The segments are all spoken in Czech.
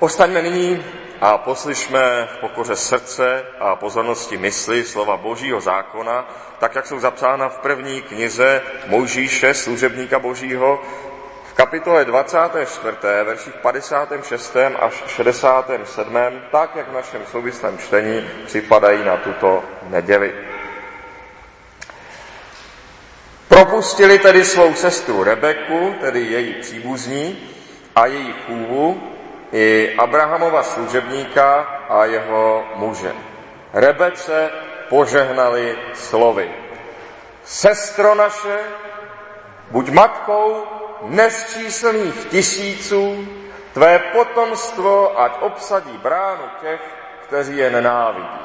Ostaňme nyní a poslyšme v pokoře srdce a pozornosti mysli slova Božího zákona, tak jak jsou zapsána v první knize Mojžíše, služebníka Božího, v kapitole 24. verších 56. až 67. tak jak v našem souvislém čtení připadají na tuto neděli. Propustili tedy svou sestru Rebeku, tedy její příbuzní, a její chůvu, i Abrahamova služebníka a jeho muže. Rebece požehnali slovy. Sestro naše, buď matkou nesčíslných tisíců, tvé potomstvo ať obsadí bránu těch, kteří je nenávidí.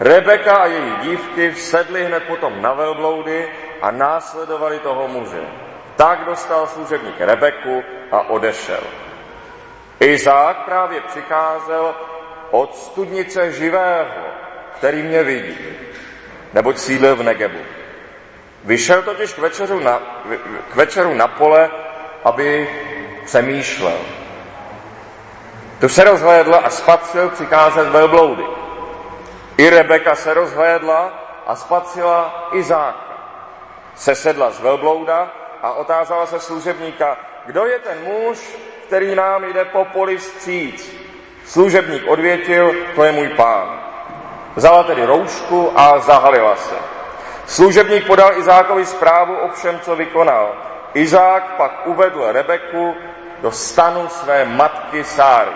Rebeka a její dívky vsedly hned potom na velbloudy a následovali toho muže. Tak dostal služebník Rebeku a odešel. Izák právě přicházel od studnice živého, který mě vidí, neboť sídlil v Negebu. Vyšel totiž k večeru na, k večeru na pole, aby přemýšlel. Tu se rozhlédla a spatřil přicházet velbloudy. I Rebeka se rozhlédla a spatřila Izáka. Sesedla z velblouda a otázala se služebníka, kdo je ten muž, který nám jde po poli vstříc. Služebník odvětil, to je můj pán. Vzala tedy roušku a zahalila se. Služebník podal Izákovi zprávu o všem, co vykonal. Izák pak uvedl Rebeku do stanu své matky Sáry.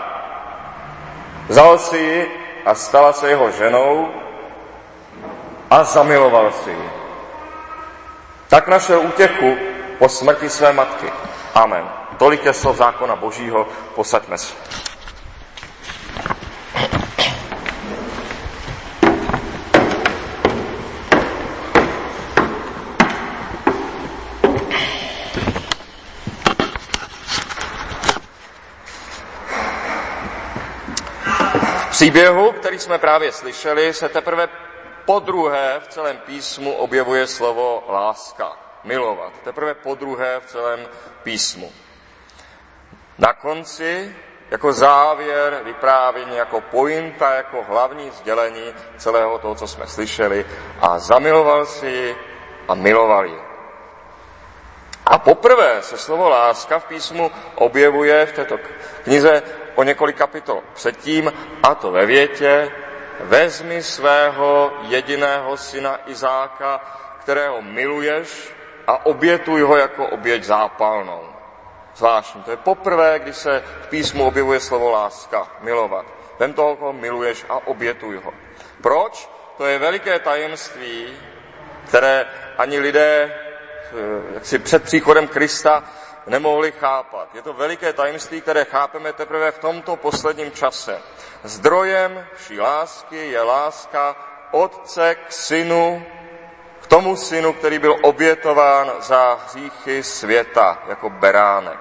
Vzal si ji a stala se jeho ženou a zamiloval si ji. Tak našel útěchu po smrti své matky. Amen. Tolik je slov zákona Božího, posaďme se. V příběhu, který jsme právě slyšeli, se teprve po druhé v celém písmu objevuje slovo láska, milovat. Teprve po druhé v celém písmu. Na konci, jako závěr vyprávění, jako pointa, jako hlavní sdělení celého toho, co jsme slyšeli a zamiloval si a miloval ji. A poprvé se slovo láska v písmu objevuje v této knize o několik kapitol předtím, a to ve větě, vezmi svého jediného syna Izáka, kterého miluješ a obětuj ho jako oběť zápalnou zvláštní. To je poprvé, kdy se v písmu objevuje slovo láska, milovat. Vem toho, koho miluješ a obětuj ho. Proč? To je veliké tajemství, které ani lidé eh, jak si před příchodem Krista nemohli chápat. Je to veliké tajemství, které chápeme teprve v tomto posledním čase. Zdrojem vší lásky je láska otce k synu, tomu synu, který byl obětován za hříchy světa jako beránek.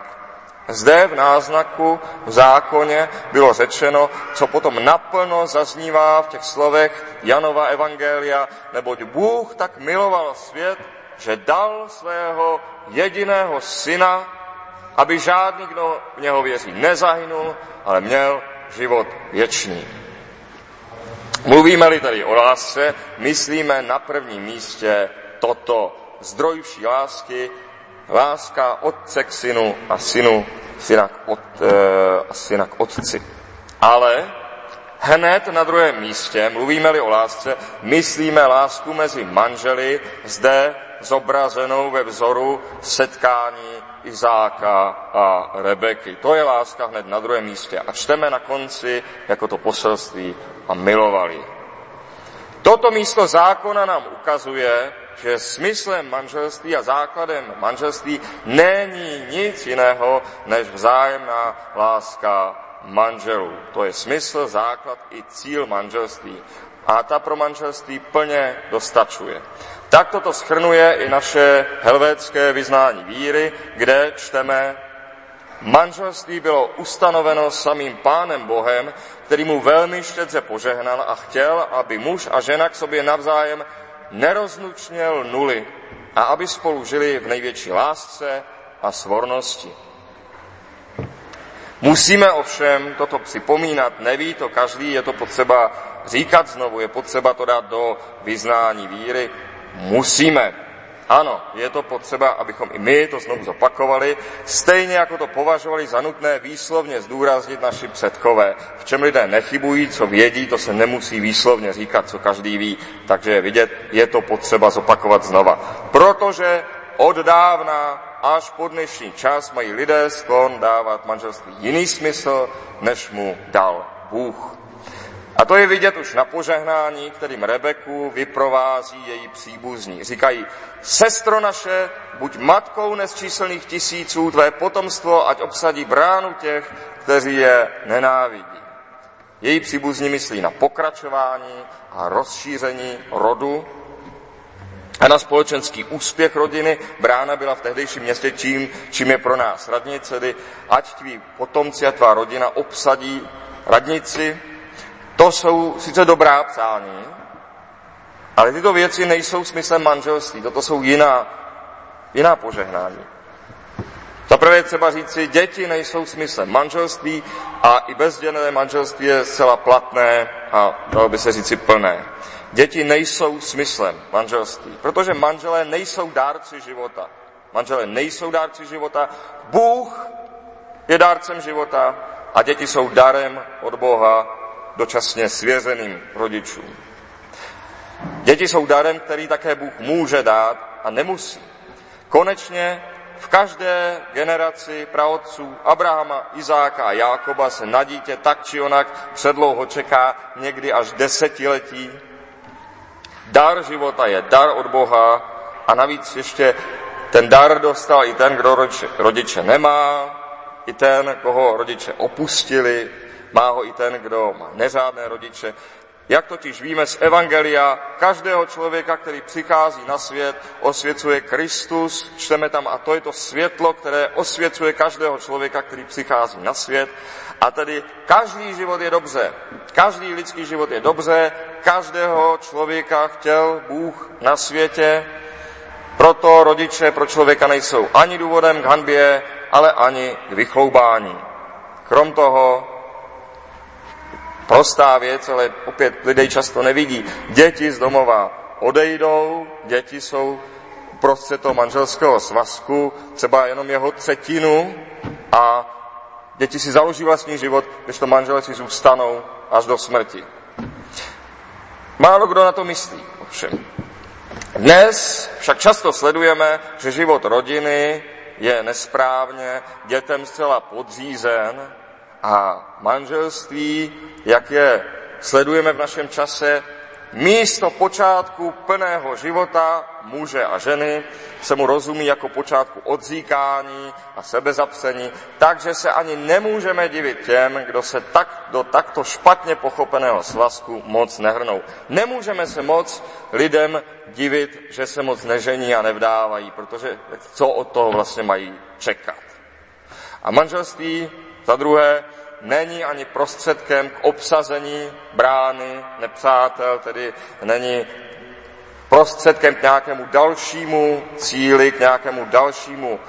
Zde v náznaku v zákoně bylo řečeno, co potom naplno zaznívá v těch slovech Janova Evangelia, neboť Bůh tak miloval svět, že dal svého jediného syna, aby žádný, kdo v něho věří, nezahynul, ale měl život věčný. Mluvíme-li tedy o lásce, myslíme na prvním místě toto. Zdroj vší lásky láska otce k synu a synu syna k, od, e, a syna k otci. Ale hned na druhém místě, mluvíme-li o lásce, myslíme lásku mezi manželi, zde zobrazenou ve vzoru setkání Izáka a Rebeky. To je láska hned na druhém místě. A čteme na konci jako to poselství a milovali. Toto místo zákona nám ukazuje, že smyslem manželství a základem manželství není nic jiného než vzájemná láska manželů. To je smysl, základ i cíl manželství. A ta pro manželství plně dostačuje. Tak toto schrnuje i naše helvétské vyznání víry, kde čteme Manželství bylo ustanoveno samým pánem Bohem, který mu velmi štědře požehnal a chtěl, aby muž a žena k sobě navzájem nerozlučněl nuly a aby spolu žili v největší lásce a svornosti. Musíme ovšem toto připomínat, neví to každý, je to potřeba říkat znovu, je potřeba to dát do vyznání víry. Musíme. Ano, je to potřeba, abychom i my to znovu zopakovali, stejně jako to považovali za nutné výslovně zdůraznit naši předkové. V čem lidé nechybují, co vědí, to se nemusí výslovně říkat, co každý ví. Takže je vidět, je to potřeba zopakovat znova. Protože od dávna až po dnešní čas mají lidé sklon dávat manželství jiný smysl, než mu dal Bůh. A to je vidět už na požehnání, kterým Rebeku vyprovází její příbuzní. Říkají, sestro naše, buď matkou nesčíselných tisíců, tvé potomstvo, ať obsadí bránu těch, kteří je nenávidí. Její příbuzní myslí na pokračování a rozšíření rodu a na společenský úspěch rodiny. Brána byla v tehdejším městě čím, čím je pro nás radnice, tedy ať tví potomci a tvá rodina obsadí radnici. To jsou sice dobrá přání, ale tyto věci nejsou smyslem manželství. Toto jsou jiná, jiná požehnání. Za prvé třeba říci, děti nejsou smyslem manželství a i bezděné manželství je zcela platné a dalo by se říci plné. Děti nejsou smyslem manželství, protože manželé nejsou dárci života. Manželé nejsou dárci života, Bůh je dárcem života a děti jsou darem od Boha dočasně svěřeným rodičům. Děti jsou darem, který také Bůh může dát a nemusí. Konečně v každé generaci praotců Abrahama, Izáka a Jákoba se na dítě tak či onak předlouho čeká někdy až desetiletí Dar života je dar od Boha a navíc ještě ten dar dostal i ten, kdo rodiče, rodiče nemá, i ten, koho rodiče opustili, má ho i ten, kdo má neřádné rodiče. Jak totiž víme z Evangelia, každého člověka, který přichází na svět, osvěcuje Kristus, čteme tam, a to je to světlo, které osvěcuje každého člověka, který přichází na svět. A tedy každý život je dobře. Každý lidský život je dobře, každého člověka chtěl Bůh na světě, proto rodiče pro člověka nejsou ani důvodem k hanbě, ale ani k vychloubání. Krom toho, prostá věc, ale opět lidé často nevidí. Děti z domova odejdou, děti jsou prostřed toho manželského svazku, třeba jenom jeho třetinu a Děti si založí vlastní život, když to manželé si zůstanou až do smrti. Málo kdo na to myslí, ovšem. Dnes však často sledujeme, že život rodiny je nesprávně, dětem zcela podřízen a manželství, jak je sledujeme v našem čase, místo počátku plného života muže a ženy se mu rozumí jako počátku odzíkání a sebezapsení, takže se ani nemůžeme divit těm, kdo se tak, do takto špatně pochopeného svazku moc nehrnou. Nemůžeme se moc lidem divit, že se moc nežení a nevdávají, protože co od toho vlastně mají čekat. A manželství, za druhé, není ani prostředkem k obsazení brány nepřátel, tedy není prostředkem k nějakému dalšímu cíli, k nějakému dalšímu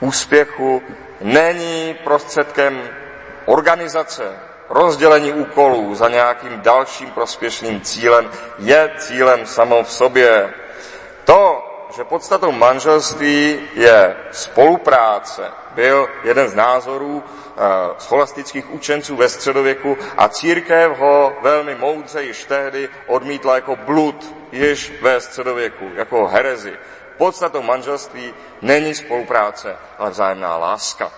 úspěchu, není prostředkem organizace, rozdělení úkolů za nějakým dalším prospěšným cílem, je cílem samo v sobě. To, že podstatou manželství je spolupráce, byl jeden z názorů eh, scholastických učenců ve středověku a církev ho velmi moudře již tehdy odmítla jako blud již ve středověku, jako herezi. Podstatou manželství není spolupráce, ale vzájemná láska.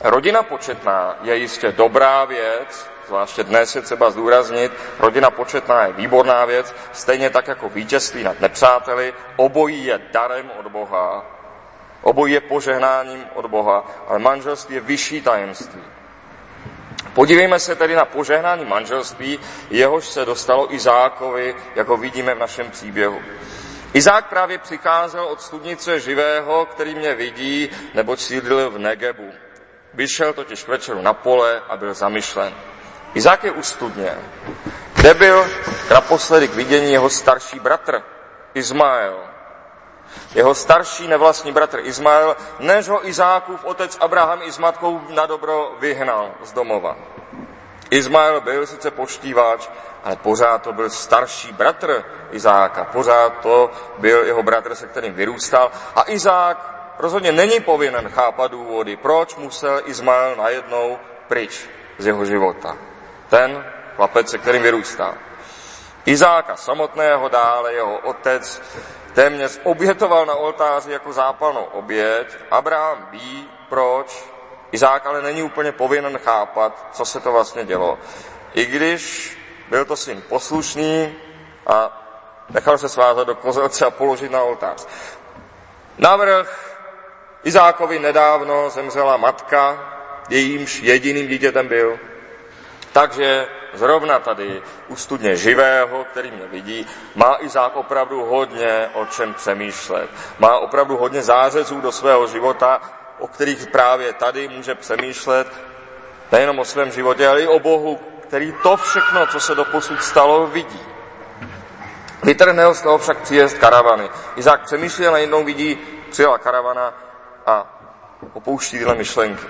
Rodina početná je jistě dobrá věc, zvláště dnes je třeba zdůraznit, rodina početná je výborná věc, stejně tak jako vítězství nad nepřáteli, obojí je darem od Boha, obojí je požehnáním od Boha, ale manželství je vyšší tajemství. Podívejme se tedy na požehnání manželství, jehož se dostalo Izákovi, jako vidíme v našem příběhu. Izák právě přicházel od studnice živého, který mě vidí, nebo sídlil v Negebu. Vyšel totiž k večeru na pole a byl zamyšlen. Izák je u studně, kde byl naposledy k vidění jeho starší bratr, Izmael. Jeho starší nevlastní bratr Izmael, než ho Izákův otec Abraham i s matkou na dobro vyhnal z domova. Izmael byl sice poštívač, ale pořád to byl starší bratr Izáka, pořád to byl jeho bratr, se kterým vyrůstal. A Izák rozhodně není povinen chápat důvody, proč musel Izmael najednou pryč z jeho života. Ten chlapec, se kterým vyrůstal. Izáka samotného dále jeho otec téměř obětoval na oltáři jako zápalnou oběť. Abraham ví, proč. Izák ale není úplně povinen chápat, co se to vlastně dělo. I když byl to syn poslušný a nechal se svázat do kozelce a položit na oltář. Navrh Izákovi nedávno zemřela matka, jejímž jediným dítětem byl. Takže zrovna tady u studně živého, který mě vidí, má Izák opravdu hodně o čem přemýšlet. Má opravdu hodně zářezů do svého života, o kterých právě tady může přemýšlet nejenom o svém životě, ale i o Bohu, který to všechno, co se doposud stalo, vidí. Vytrhne ho z toho však příjezd karavany. Izák přemýšlí a najednou vidí, přijela karavana a opouští tyhle myšlenky.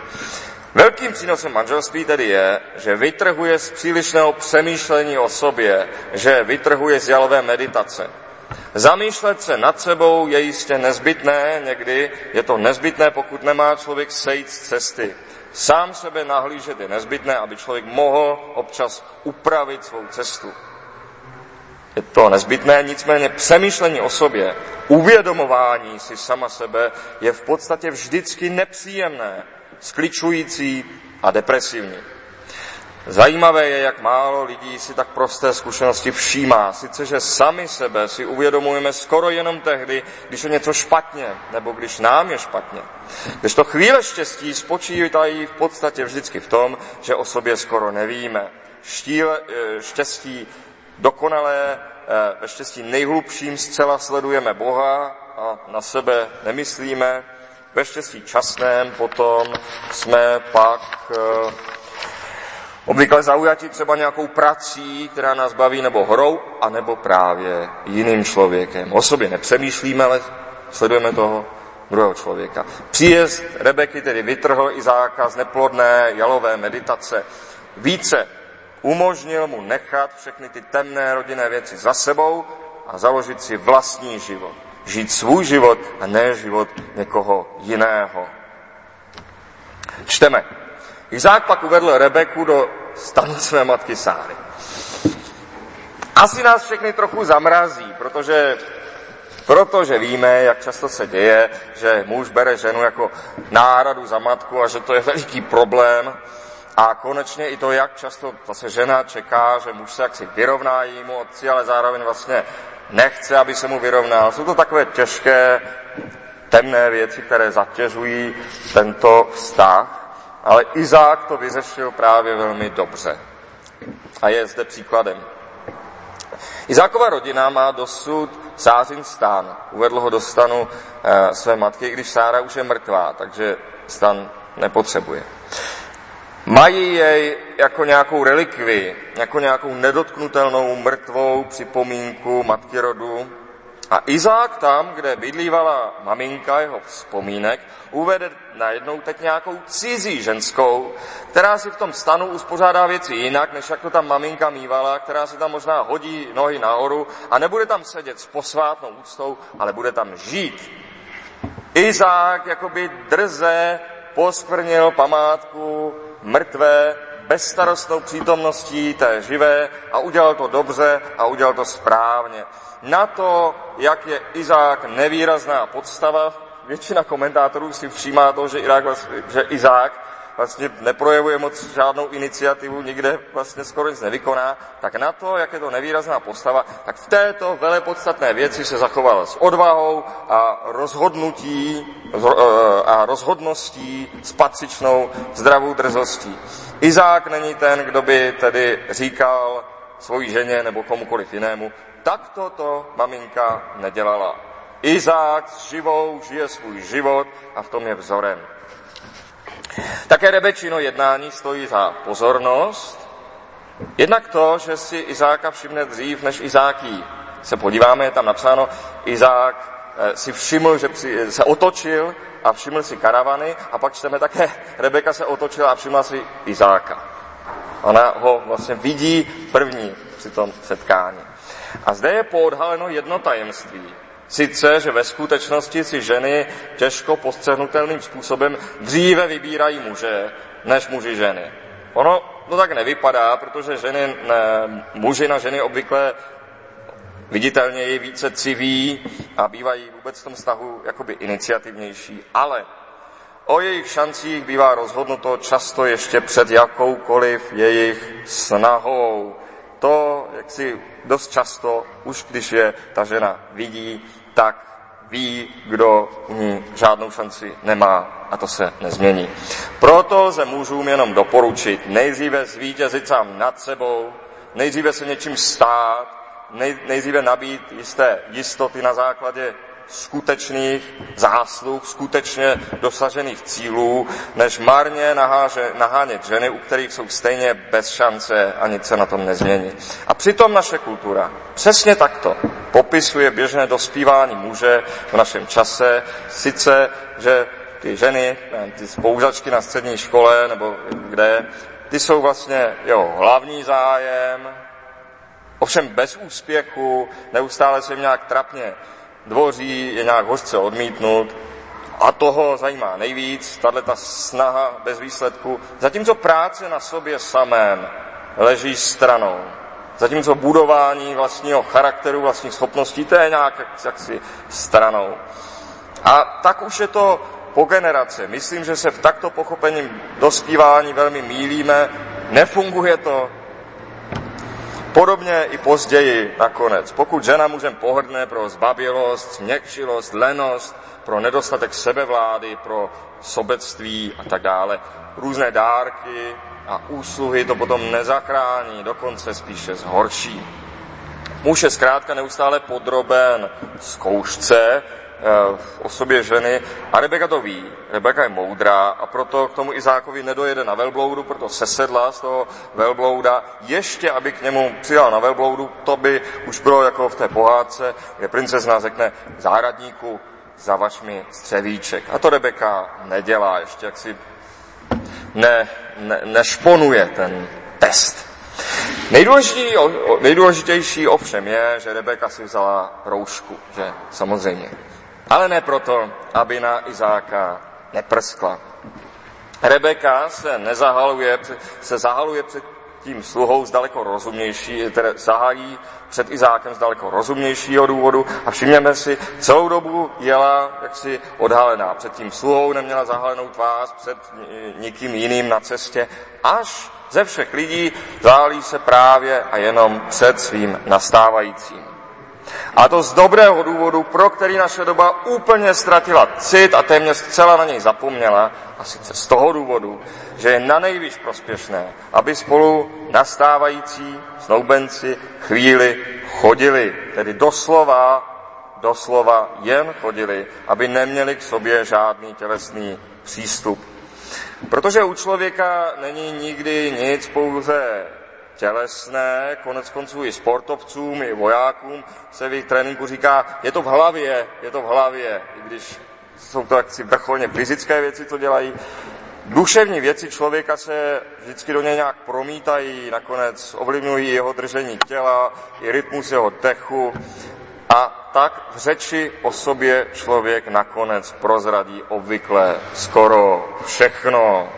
Velkým přínosem manželství tedy je, že vytrhuje z přílišného přemýšlení o sobě, že vytrhuje z jalové meditace. Zamýšlet se nad sebou je jistě nezbytné, někdy je to nezbytné, pokud nemá člověk sejít z cesty. Sám sebe nahlížet je nezbytné, aby člověk mohl občas upravit svou cestu. Je to nezbytné, nicméně přemýšlení o sobě, uvědomování si sama sebe je v podstatě vždycky nepříjemné, skličující a depresivní. Zajímavé je, jak málo lidí si tak prosté zkušenosti všímá. Sice, že sami sebe si uvědomujeme skoro jenom tehdy, když je něco špatně, nebo když nám je špatně. Když to chvíle štěstí spočívají v podstatě vždycky v tom, že o sobě skoro nevíme. Štíle, eh, štěstí dokonalé, eh, ve štěstí nejhlubším zcela sledujeme Boha a na sebe nemyslíme. Ve štěstí časném potom jsme pak eh, obvykle zaujati třeba nějakou prací, která nás baví, nebo hrou, anebo právě jiným člověkem. O sobě nepřemýšlíme, ale sledujeme toho druhého člověka. Příjezd Rebeky tedy vytrhl i zákaz neplodné jalové meditace. Více umožnil mu nechat všechny ty temné rodinné věci za sebou a založit si vlastní život. Žít svůj život a ne život někoho jiného. Čteme. Izák pak uvedl Rebeku do stanu své matky Sáry. Asi nás všechny trochu zamrazí, protože, protože víme, jak často se děje, že muž bere ženu jako náhradu za matku a že to je veliký problém. A konečně i to, jak často zase žena čeká, že muž se jaksi vyrovná jejímu otci, ale zároveň vlastně nechce, aby se mu vyrovnal. Jsou to takové těžké, temné věci, které zatěžují tento vztah. Ale Izák to vyřešil právě velmi dobře. A je zde příkladem. Izákova rodina má dosud Sářin stán. Uvedl ho do stanu e, své matky, když Sára už je mrtvá, takže stan nepotřebuje. Mají jej jako nějakou relikvi, jako nějakou nedotknutelnou mrtvou připomínku matky rodu, a Izák tam, kde bydlívala maminka jeho vzpomínek, uvede najednou teď nějakou cizí ženskou, která si v tom stanu uspořádá věci jinak, než jak to tam maminka mývala, která si tam možná hodí nohy nahoru a nebude tam sedět s posvátnou úctou, ale bude tam žít. Izák jakoby drze poskvrnil památku mrtvé bezstarostnou přítomností té živé a udělal to dobře a udělal to správně. Na to, jak je Izák nevýrazná podstava, většina komentátorů si všímá to, že, Irák, že Izák vlastně neprojevuje moc žádnou iniciativu, nikde vlastně skoro nic nevykoná, tak na to, jak je to nevýrazná postava, tak v této velepodstatné věci se zachoval s odvahou a rozhodnutí a rozhodností s patřičnou zdravou drzostí. Izák není ten, kdo by tedy říkal svojí ženě nebo komukoliv jinému, tak to maminka nedělala. Izák s živou žije svůj život a v tom je vzorem. Také Rebečino jednání stojí za pozornost. Jednak to, že si Izáka všimne dřív než Izáký. Se podíváme, je tam napsáno, Izák eh, si všiml, že se otočil a všiml si karavany a pak čteme také, Rebeka se otočila a všimla si Izáka. Ona ho vlastně vidí první při tom setkání. A zde je poodhaleno jedno tajemství. Sice, že ve skutečnosti si ženy těžko postřehnutelným způsobem dříve vybírají muže, než muži ženy. Ono to tak nevypadá, protože ženy, ne, muži na ženy obvykle viditelně je více civí a bývají vůbec v tom vztahu jakoby iniciativnější, ale o jejich šancích bývá rozhodnuto často ještě před jakoukoliv jejich snahou. To, jak si dost často, už když je ta žena vidí, tak ví, kdo u ní žádnou šanci nemá a to se nezmění. Proto lze mužům jenom doporučit nejdříve zvítězit sám nad sebou, nejdříve se něčím stát, nej, nejdříve nabít jisté jistoty na základě skutečných zásluh, skutečně dosažených cílů, než marně naháže, nahánět ženy, u kterých jsou stejně bez šance a nic se na tom nezmění. A přitom naše kultura přesně takto popisuje běžné dospívání muže v našem čase, sice, že ty ženy, ty spoužačky na střední škole nebo kde, ty jsou vlastně jeho hlavní zájem, Ovšem bez úspěchu, neustále se jim nějak trapně dvoří, je nějak hořce odmítnut a toho zajímá nejvíc, tahle ta snaha bez výsledku, zatímco práce na sobě samém leží stranou. Zatímco budování vlastního charakteru, vlastních schopností, to je nějak jaksi stranou. A tak už je to po generace. Myslím, že se v takto pochopením dospívání velmi mílíme. Nefunguje to, Podobně i později nakonec. Pokud žena mužem pohrdne pro zbabělost, měkčilost, lenost, pro nedostatek sebevlády, pro sobectví a tak dále, různé dárky a úsluhy to potom nezachrání, dokonce spíše zhorší. Muž je zkrátka neustále podroben zkoušce, v osobě ženy a Rebeka to ví. Rebeka je moudrá a proto k tomu Izákovi nedojede na velbloudu, proto sesedla z toho velblouda. Ještě, aby k němu přijal na velbloudu, to by už bylo jako v té pohádce, kde princezna řekne záradníku, zavaš mi střevíček. A to Rebeka nedělá, ještě jak si ne, ne, nešponuje ten test. Nejdůležitější, nejdůležitější ovšem je, že Rebeka si vzala roušku, že samozřejmě ale ne proto, aby na Izáka neprskla. Rebeka se nezahaluje, se zahaluje před tím sluhou z daleko rozumnější, tedy zahájí před Izákem z daleko rozumnějšího důvodu a všimněme si, celou dobu jela jaksi odhalená. Před tím sluhou neměla zahalenou tvář, před nikým jiným na cestě, až ze všech lidí zálí se právě a jenom před svým nastávajícím. A to z dobrého důvodu, pro který naše doba úplně ztratila cit a téměř zcela na něj zapomněla. A sice z toho důvodu, že je na nejvíc prospěšné, aby spolu nastávající snoubenci chvíli chodili, tedy doslova, doslova jen chodili, aby neměli k sobě žádný tělesný přístup. Protože u člověka není nikdy nic pouze tělesné, konec konců i sportovcům, i vojákům se v jejich tréninku říká, je to v hlavě, je to v hlavě, i když jsou to jaksi vrcholně fyzické věci, co dělají. Duševní věci člověka se vždycky do něj nějak promítají, nakonec ovlivňují jeho držení těla, i rytmus jeho dechu a tak v řeči o sobě člověk nakonec prozradí obvykle skoro všechno.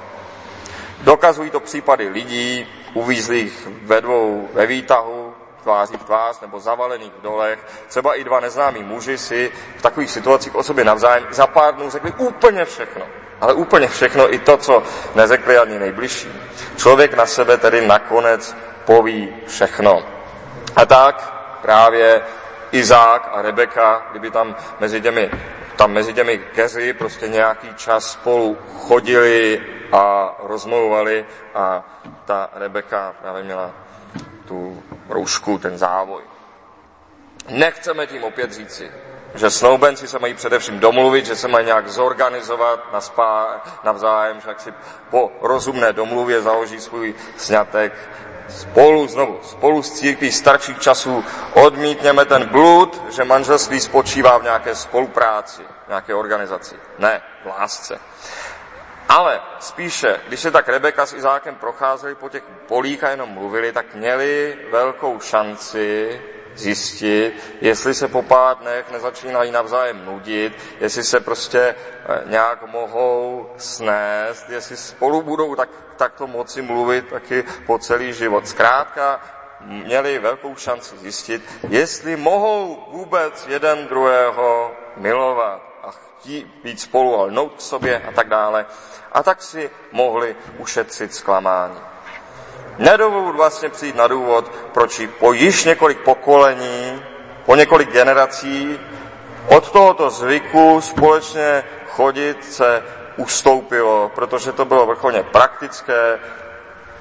Dokazují to případy lidí, uvízlých ve dvou ve výtahu, tváří v tvář nebo zavalených v dolech. Třeba i dva neznámí muži si v takových situacích o sobě navzájem za pár dnů řekli úplně všechno. Ale úplně všechno, i to, co neřekli ani nejbližší. Člověk na sebe tedy nakonec poví všechno. A tak právě Izák a Rebeka, kdyby tam mezi těmi, tam mezi těmi keři prostě nějaký čas spolu chodili a rozmlouvali a ta Rebeka právě měla tu roušku, ten závoj. Nechceme tím opět říci, že snoubenci se mají především domluvit, že se mají nějak zorganizovat na spá, navzájem, že si po rozumné domluvě založí svůj sňatek. spolu, znovu, spolu s církví starších časů odmítněme ten blud, že manželství spočívá v nějaké spolupráci, nějaké organizaci. Ne, v lásce. Ale spíše, když se tak Rebeka s Izákem procházeli po těch polích a jenom mluvili, tak měli velkou šanci zjistit, jestli se po pár dnech nezačínají navzájem nudit, jestli se prostě eh, nějak mohou snést, jestli spolu budou tak, takto moci mluvit taky po celý život. Zkrátka, měli velkou šanci zjistit, jestli mohou vůbec jeden druhého milovat chtít být spolu a lnout k sobě a tak dále. A tak si mohli ušetřit zklamání. Nedovolil vlastně přijít na důvod, proč po již několik pokolení, po několik generací od tohoto zvyku společně chodit se ustoupilo, protože to bylo vrcholně praktické,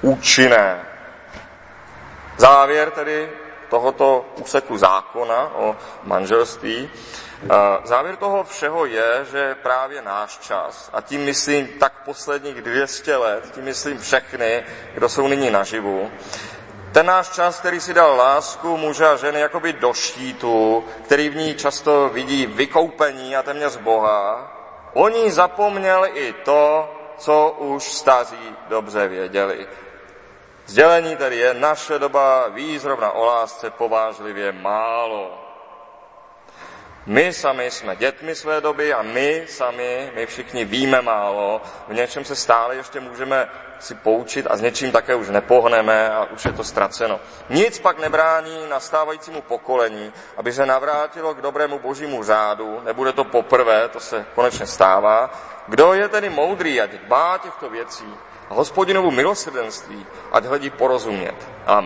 účinné. Závěr tedy tohoto úseku zákona o manželství Závěr toho všeho je, že právě náš čas, a tím myslím tak posledních 200 let, tím myslím všechny, kdo jsou nyní naživu, ten náš čas, který si dal lásku muže a ženy jakoby do štítu, který v ní často vidí vykoupení a téměř Boha, oni zapomněli i to, co už staří dobře věděli. Sdělení tedy je, naše doba ví zrovna o lásce povážlivě málo. My sami jsme dětmi své doby a my sami, my všichni víme málo, v něčem se stále ještě můžeme si poučit a s něčím také už nepohneme a už je to ztraceno. Nic pak nebrání nastávajícímu pokolení, aby se navrátilo k dobrému božímu řádu, nebude to poprvé, to se konečně stává. Kdo je tedy moudrý, ať dbá těchto věcí a hospodinovu milosrdenství, ať hledí porozumět. Amen.